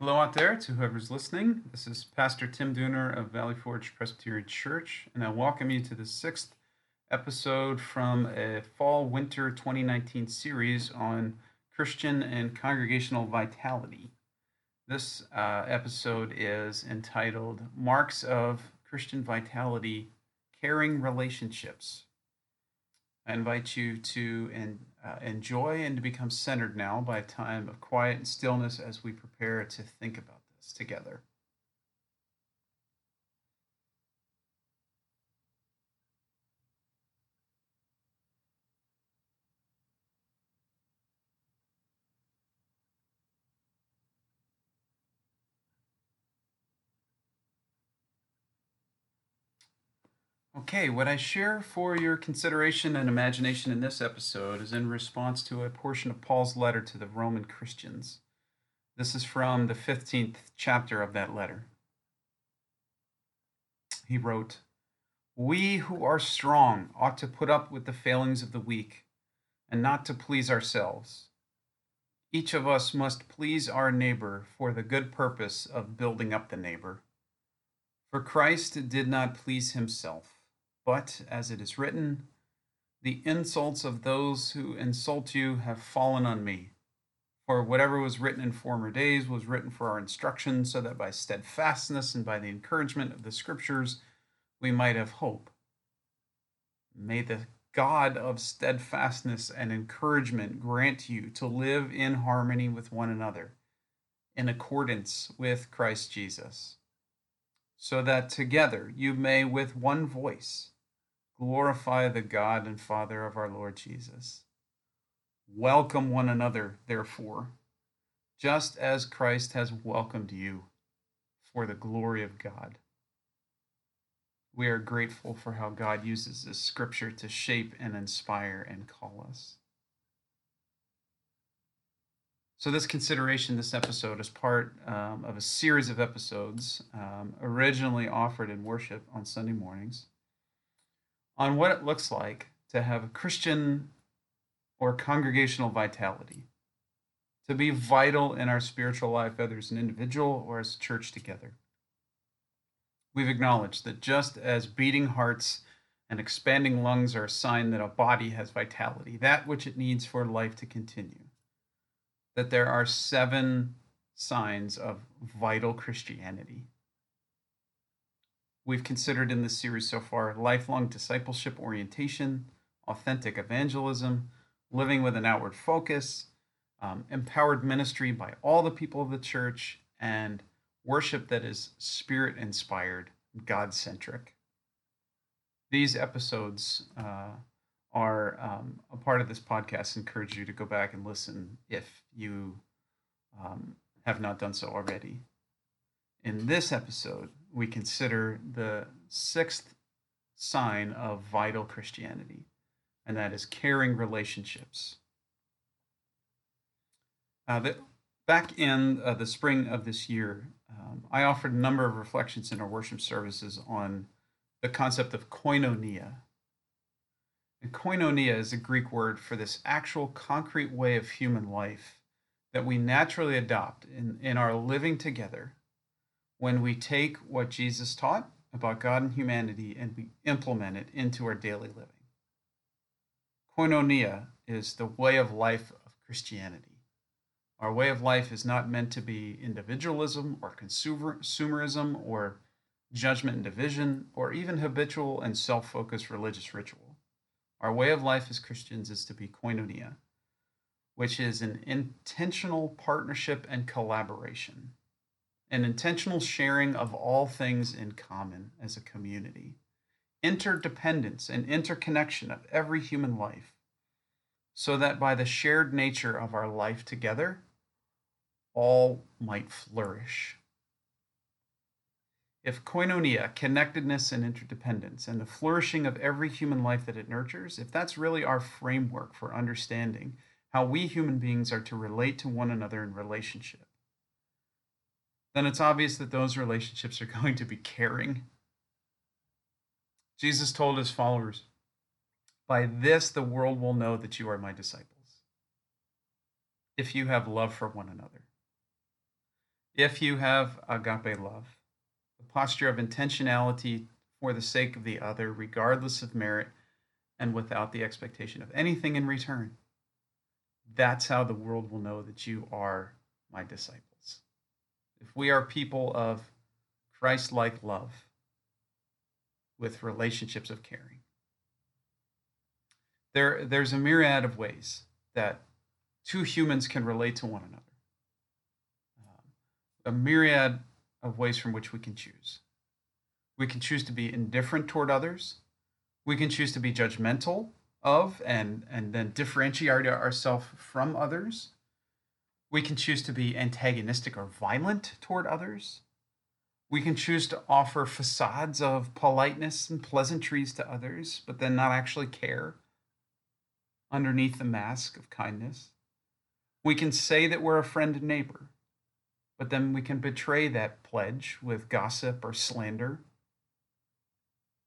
Hello out there to whoever's listening. This is Pastor Tim Dooner of Valley Forge Presbyterian Church, and I welcome you to the sixth episode from a fall winter 2019 series on Christian and congregational vitality. This uh, episode is entitled Marks of Christian Vitality Caring Relationships. I invite you to en- uh, enjoy and to become centered now by a time of quiet and stillness as we prepare to think about this together. Okay, what I share for your consideration and imagination in this episode is in response to a portion of Paul's letter to the Roman Christians. This is from the 15th chapter of that letter. He wrote, We who are strong ought to put up with the failings of the weak and not to please ourselves. Each of us must please our neighbor for the good purpose of building up the neighbor. For Christ did not please himself but, as it is written, the insults of those who insult you have fallen on me. For whatever was written in former days was written for our instruction, so that by steadfastness and by the encouragement of the Scriptures we might have hope. May the God of steadfastness and encouragement grant you to live in harmony with one another, in accordance with Christ Jesus, so that together you may with one voice glorify the God and Father of our Lord Jesus. Welcome one another, therefore, just as Christ has welcomed you for the glory of God. We are grateful for how God uses this scripture to shape and inspire and call us. So, this consideration, this episode, is part um, of a series of episodes um, originally offered in worship on Sunday mornings on what it looks like to have a Christian or congregational vitality, to be vital in our spiritual life, whether as an individual or as a church together. We've acknowledged that just as beating hearts and expanding lungs are a sign that a body has vitality, that which it needs for life to continue, that there are seven signs of vital Christianity we've considered in this series so far lifelong discipleship orientation, authentic evangelism, living with an outward focus, um, empowered ministry by all the people of the church, and worship that is spirit inspired, God centric. These episodes uh, are um, a part of this podcast. I encourage you to go back and listen if you um, have not done so already. In this episode, we consider the sixth sign of vital Christianity, and that is caring relationships. Uh, the, back in uh, the spring of this year, um, I offered a number of reflections in our worship services on the concept of koinonia. And koinonia is a Greek word for this actual concrete way of human life that we naturally adopt in, in our living together when we take what Jesus taught about God and humanity and we implement it into our daily living. Koinonia is the way of life of Christianity. Our way of life is not meant to be individualism or consumerism or judgment and division or even habitual and self focused religious ritual. Our way of life as Christians is to be koinonia, which is an intentional partnership and collaboration an intentional sharing of all things in common as a community, interdependence and interconnection of every human life, so that by the shared nature of our life together, all might flourish. If koinonia, connectedness and interdependence, and the flourishing of every human life that it nurtures, if that's really our framework for understanding how we human beings are to relate to one another in relationship, then it's obvious that those relationships are going to be caring. Jesus told his followers, By this the world will know that you are my disciples, if you have love for one another. If you have agape love, the posture of intentionality for the sake of the other, regardless of merit and without the expectation of anything in return, that's how the world will know that you are my disciples. If we are people of Christ like love with relationships of caring, there, there's a myriad of ways that two humans can relate to one another, um, a myriad of ways from which we can choose. We can choose to be indifferent toward others. We can choose to be judgmental of and, and then differentiate ourselves from others. We can choose to be antagonistic or violent toward others. We can choose to offer facades of politeness and pleasantries to others, but then not actually care underneath the mask of kindness. We can say that we're a friend and neighbor, but then we can betray that pledge with gossip or slander.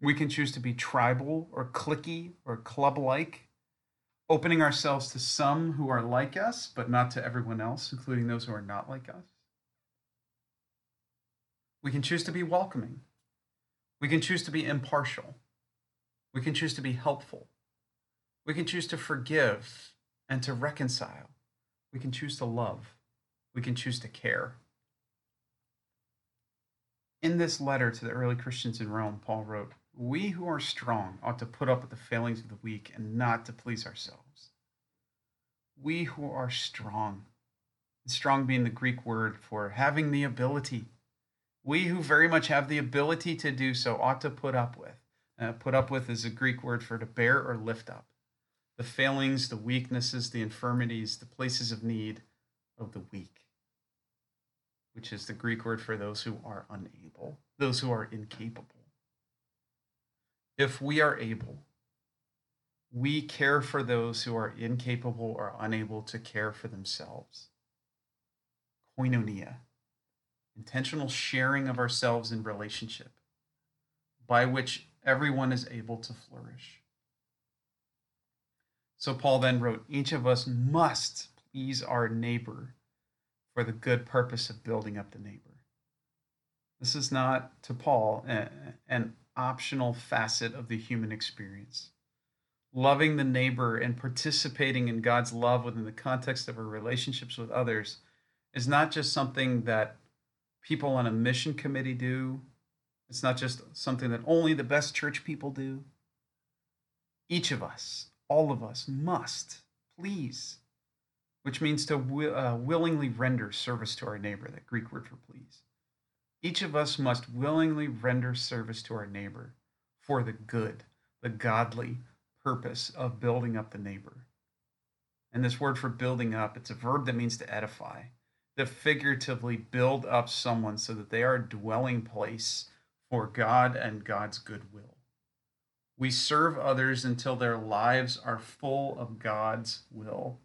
We can choose to be tribal or clicky or club like, opening ourselves to some who are like us, but not to everyone else, including those who are not like us. We can choose to be welcoming. We can choose to be impartial. We can choose to be helpful. We can choose to forgive and to reconcile. We can choose to love. We can choose to care. In this letter to the early Christians in Rome, Paul wrote, We who are strong ought to put up with the failings of the weak and not to please ourselves. We who are strong, strong being the Greek word for having the ability, we who very much have the ability to do so ought to put up with. Uh, put up with is a Greek word for to bear or lift up the failings, the weaknesses, the infirmities, the places of need of the weak, which is the Greek word for those who are unable, those who are incapable. If we are able, we care for those who are incapable or unable to care for themselves. Koinonia, intentional sharing of ourselves in relationship, by which everyone is able to flourish. So Paul then wrote, Each of us must please our neighbor for the good purpose of building up the neighbor. This is not, to Paul, an optional facet of the human experience. Loving the neighbor and participating in God's love within the context of our relationships with others is not just something that people on a mission committee do. It's not just something that only the best church people do. Each of us, all of us must please, which means to uh, willingly render service to our neighbor, that Greek word for please. Each of us must willingly render service to our neighbor for the good, the godly purpose of building up the neighbor. And this word for building up, it's a verb that means to edify, to figuratively build up someone so that they are a dwelling place for God and God's goodwill. We serve others until their lives are full of God's will,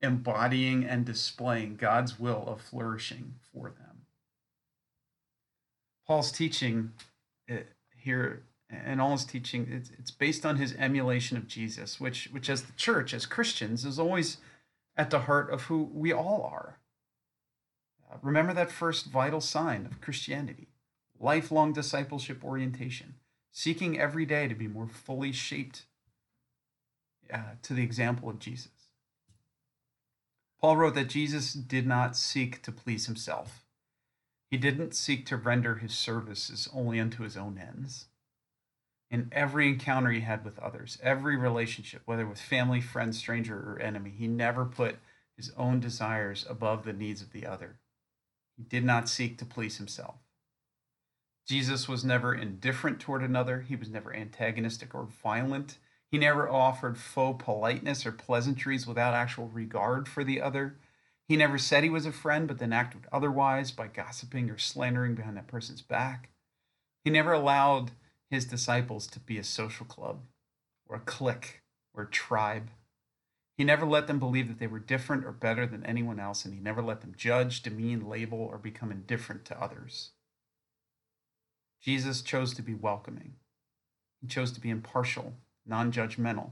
embodying and displaying God's will of flourishing for them. Paul's teaching eh, here and all his teaching it's, it's based on his emulation of jesus which which as the church as christians is always at the heart of who we all are uh, remember that first vital sign of christianity lifelong discipleship orientation seeking every day to be more fully shaped uh, to the example of Jesus. Paul wrote that Jesus did not seek to please himself. He didn't seek to render his services only unto his own ends. In every encounter he had with others, every relationship, whether with family, friend, stranger, or enemy, he never put his own desires above the needs of the other. He did not seek to please himself. Jesus was never indifferent toward another. He was never antagonistic or violent. He never offered faux politeness or pleasantries without actual regard for the other. He never said he was a friend, but then acted otherwise by gossiping or slandering behind that person's back. He never allowed his disciples to be a social club or a clique or a tribe. He never let them believe that they were different or better than anyone else, and he never let them judge, demean, label, or become indifferent to others. Jesus chose to be welcoming. He chose to be impartial, non judgmental.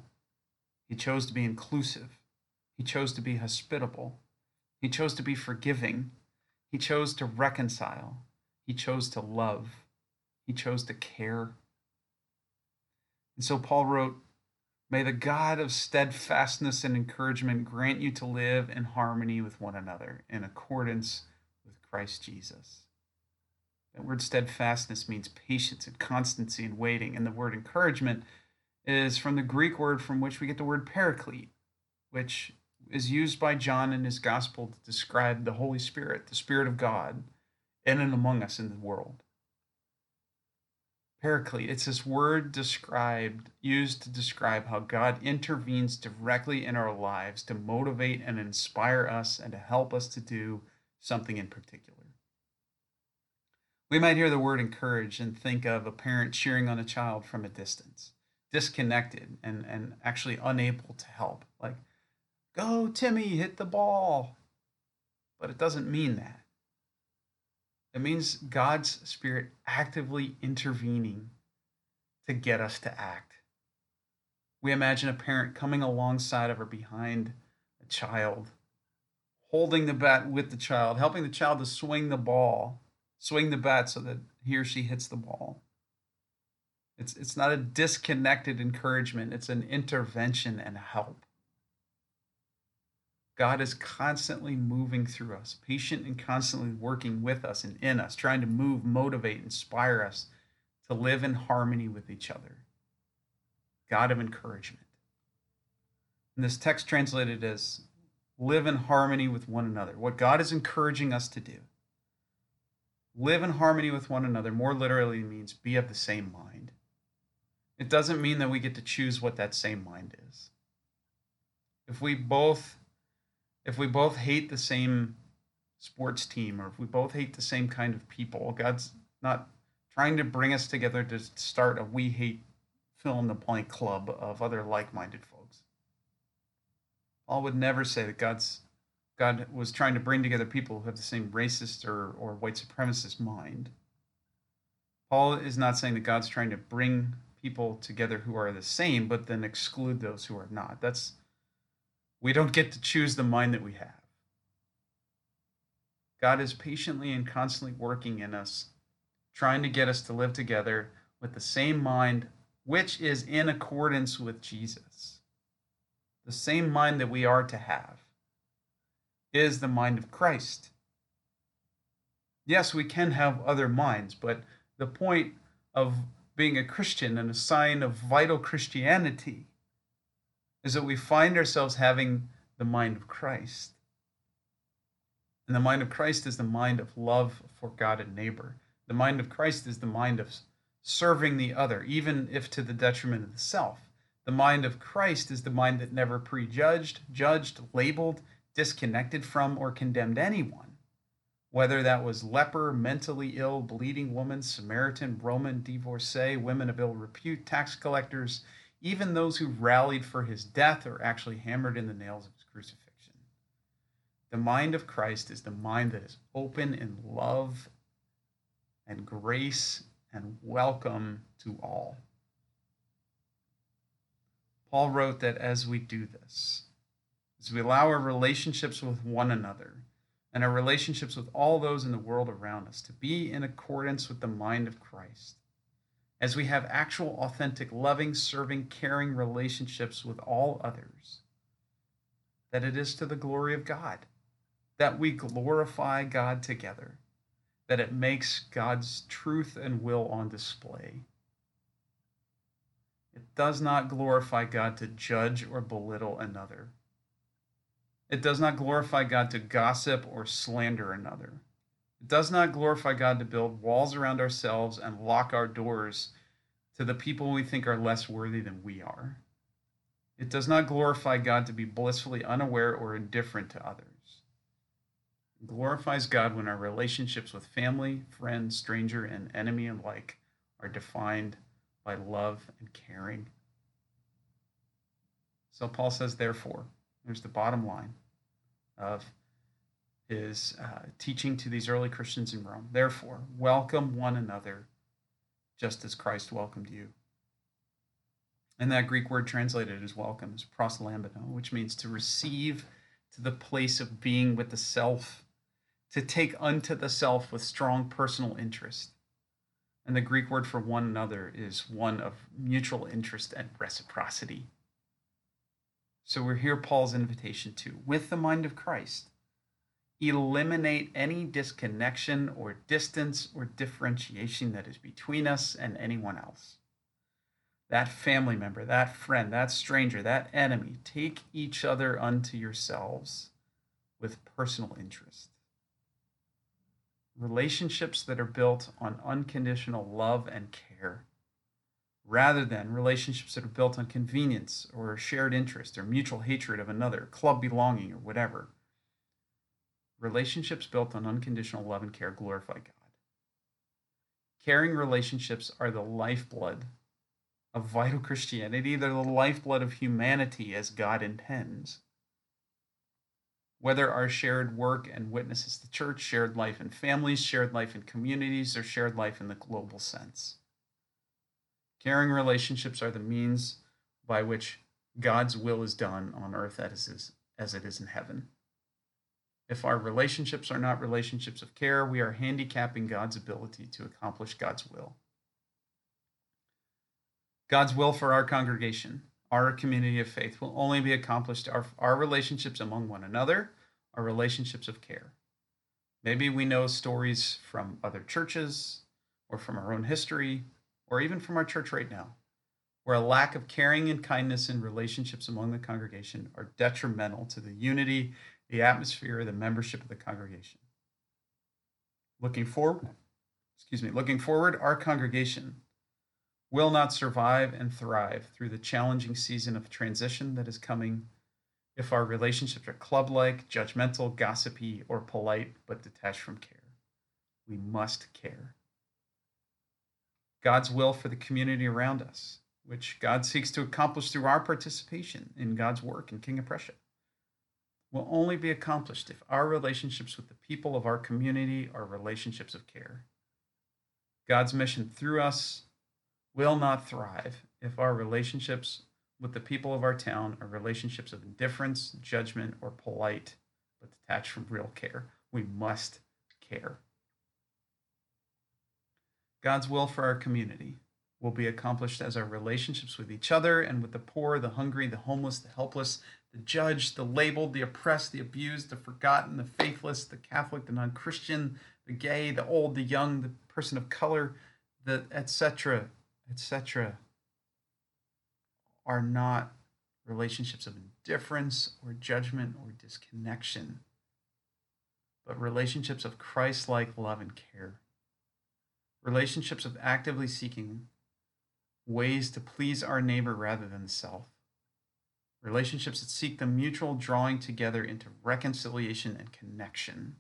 He chose to be inclusive. He chose to be hospitable. He chose to be forgiving. He chose to reconcile. He chose to love. He chose to care. And so Paul wrote, May the God of steadfastness and encouragement grant you to live in harmony with one another in accordance with Christ Jesus. That word steadfastness means patience and constancy and waiting. And the word encouragement is from the Greek word from which we get the word paraclete, which is used by John in his gospel to describe the Holy Spirit, the Spirit of God, in and among us in the world. Paraclete, it's this word described, used to describe how God intervenes directly in our lives to motivate and inspire us and to help us to do something in particular. We might hear the word encourage and think of a parent cheering on a child from a distance, disconnected and, and actually unable to help. Like, go, Timmy, hit the ball. But it doesn't mean that. It means God's Spirit actively intervening to get us to act. We imagine a parent coming alongside of or behind a child, holding the bat with the child, helping the child to swing the ball, swing the bat so that he or she hits the ball. It's, it's not a disconnected encouragement, it's an intervention and help. God is constantly moving through us, patient and constantly working with us and in us, trying to move, motivate, inspire us to live in harmony with each other. God of encouragement. And this text translated as live in harmony with one another. What God is encouraging us to do. Live in harmony with one another more literally means be of the same mind. It doesn't mean that we get to choose what that same mind is. If we both if we both hate the same sports team or if we both hate the same kind of people, God's not trying to bring us together to start a we hate fill in the blank club of other like minded folks. Paul would never say that God's God was trying to bring together people who have the same racist or, or white supremacist mind. Paul is not saying that God's trying to bring people together who are the same, but then exclude those who are not. That's we don't get to choose the mind that we have. God is patiently and constantly working in us, trying to get us to live together with the same mind, which is in accordance with Jesus. The same mind that we are to have is the mind of Christ. Yes, we can have other minds, but the point of being a Christian and a sign of vital Christianity is that we find ourselves having the mind of Christ. And the mind of Christ is the mind of love for God and neighbor. The mind of Christ is the mind of serving the other, even if to the detriment of the self. The mind of Christ is the mind that never prejudged, judged, labeled, disconnected from, or condemned anyone, whether that was leper, mentally ill, bleeding woman, Samaritan, Roman, divorcee, women of ill repute, tax collectors, even those who rallied for his death are actually hammered in the nails of his crucifixion. The mind of Christ is the mind that is open in love and grace and welcome to all. Paul wrote that as we do this, as we allow our relationships with one another and our relationships with all those in the world around us to be in accordance with the mind of Christ, as we have actual, authentic, loving, serving, caring relationships with all others, that it is to the glory of God, that we glorify God together, that it makes God's truth and will on display. It does not glorify God to judge or belittle another. It does not glorify God to gossip or slander another. It does not glorify God to build walls around ourselves and lock our doors to the people we think are less worthy than we are. It does not glorify God to be blissfully unaware or indifferent to others. It glorifies God when our relationships with family, friend, stranger, and enemy alike are defined by love and caring. So Paul says, therefore, there's the bottom line of his uh, teaching to these early Christians in Rome. Therefore, welcome one another just as Christ welcomed you. And that Greek word translated as welcome is proslambano, which means to receive to the place of being with the self, to take unto the self with strong personal interest. And the Greek word for one another is one of mutual interest and reciprocity. So we're here Paul's invitation to, with the mind of Christ, eliminate any disconnection or distance or differentiation that is between us and anyone else. That family member, that friend, that stranger, that enemy, take each other unto yourselves with personal interest. Relationships that are built on unconditional love and care rather than relationships that are built on convenience or shared interest or mutual hatred of another, club belonging, or whatever. Relationships built on unconditional love and care glorify God. Caring relationships are the lifeblood of vital Christianity. They're the lifeblood of humanity as God intends. Whether our shared work and witnesses the church, shared life in families, shared life in communities, or shared life in the global sense. Caring relationships are the means by which God's will is done on earth as, as it is in heaven. If our relationships are not relationships of care, we are handicapping God's ability to accomplish God's will. God's will for our congregation, our community of faith, will only be accomplished our, our relationships among one another, our relationships of care. Maybe we know stories from other churches or from our own history or even from our church right now, where a lack of caring and kindness in relationships among the congregation are detrimental to the unity, the atmosphere, the membership of the congregation. Looking forward, excuse me, looking forward, our congregation will not survive and thrive through the challenging season of transition that is coming if our relationships are club like, judgmental, gossipy, or polite but detached from care. We must care. God's will for the community around us, which God seeks to accomplish through our participation in God's work in King of Prussia, will only be accomplished if our relationships with the people of our community are relationships of care. God's mission through us will not thrive if our relationships with the people of our town are relationships of indifference, judgment, or polite, but detached from real care. We must care. God's will for our community will be accomplished as our relationships with each other and with the poor, the hungry, the homeless, the helpless, the judged, the labeled, the oppressed, the abused, the forgotten, the faithless, the Catholic, the non Christian, the gay, the old, the young, the person of color, the etc., etc., are not relationships of indifference or judgment or disconnection, but relationships of Christ like love and care relationships of actively seeking ways to please our neighbor rather than self, relationships that seek the mutual drawing together into reconciliation and connection,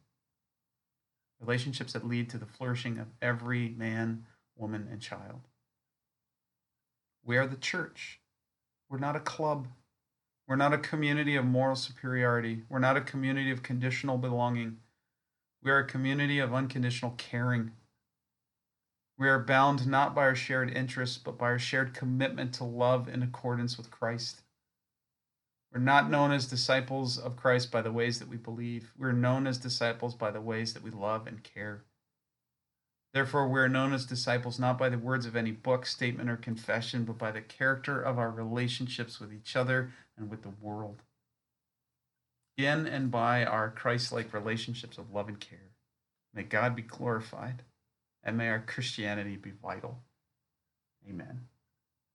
relationships that lead to the flourishing of every man, woman, and child. We are the church. We're not a club. We're not a community of moral superiority. We're not a community of conditional belonging. We are a community of unconditional caring we are bound not by our shared interests, but by our shared commitment to love in accordance with Christ. We're not known as disciples of Christ by the ways that we believe. We're known as disciples by the ways that we love and care. Therefore, we are known as disciples not by the words of any book, statement, or confession, but by the character of our relationships with each other and with the world. In and by our Christ like relationships of love and care. May God be glorified and may our Christianity be vital. Amen.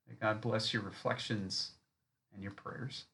May God bless your reflections and your prayers.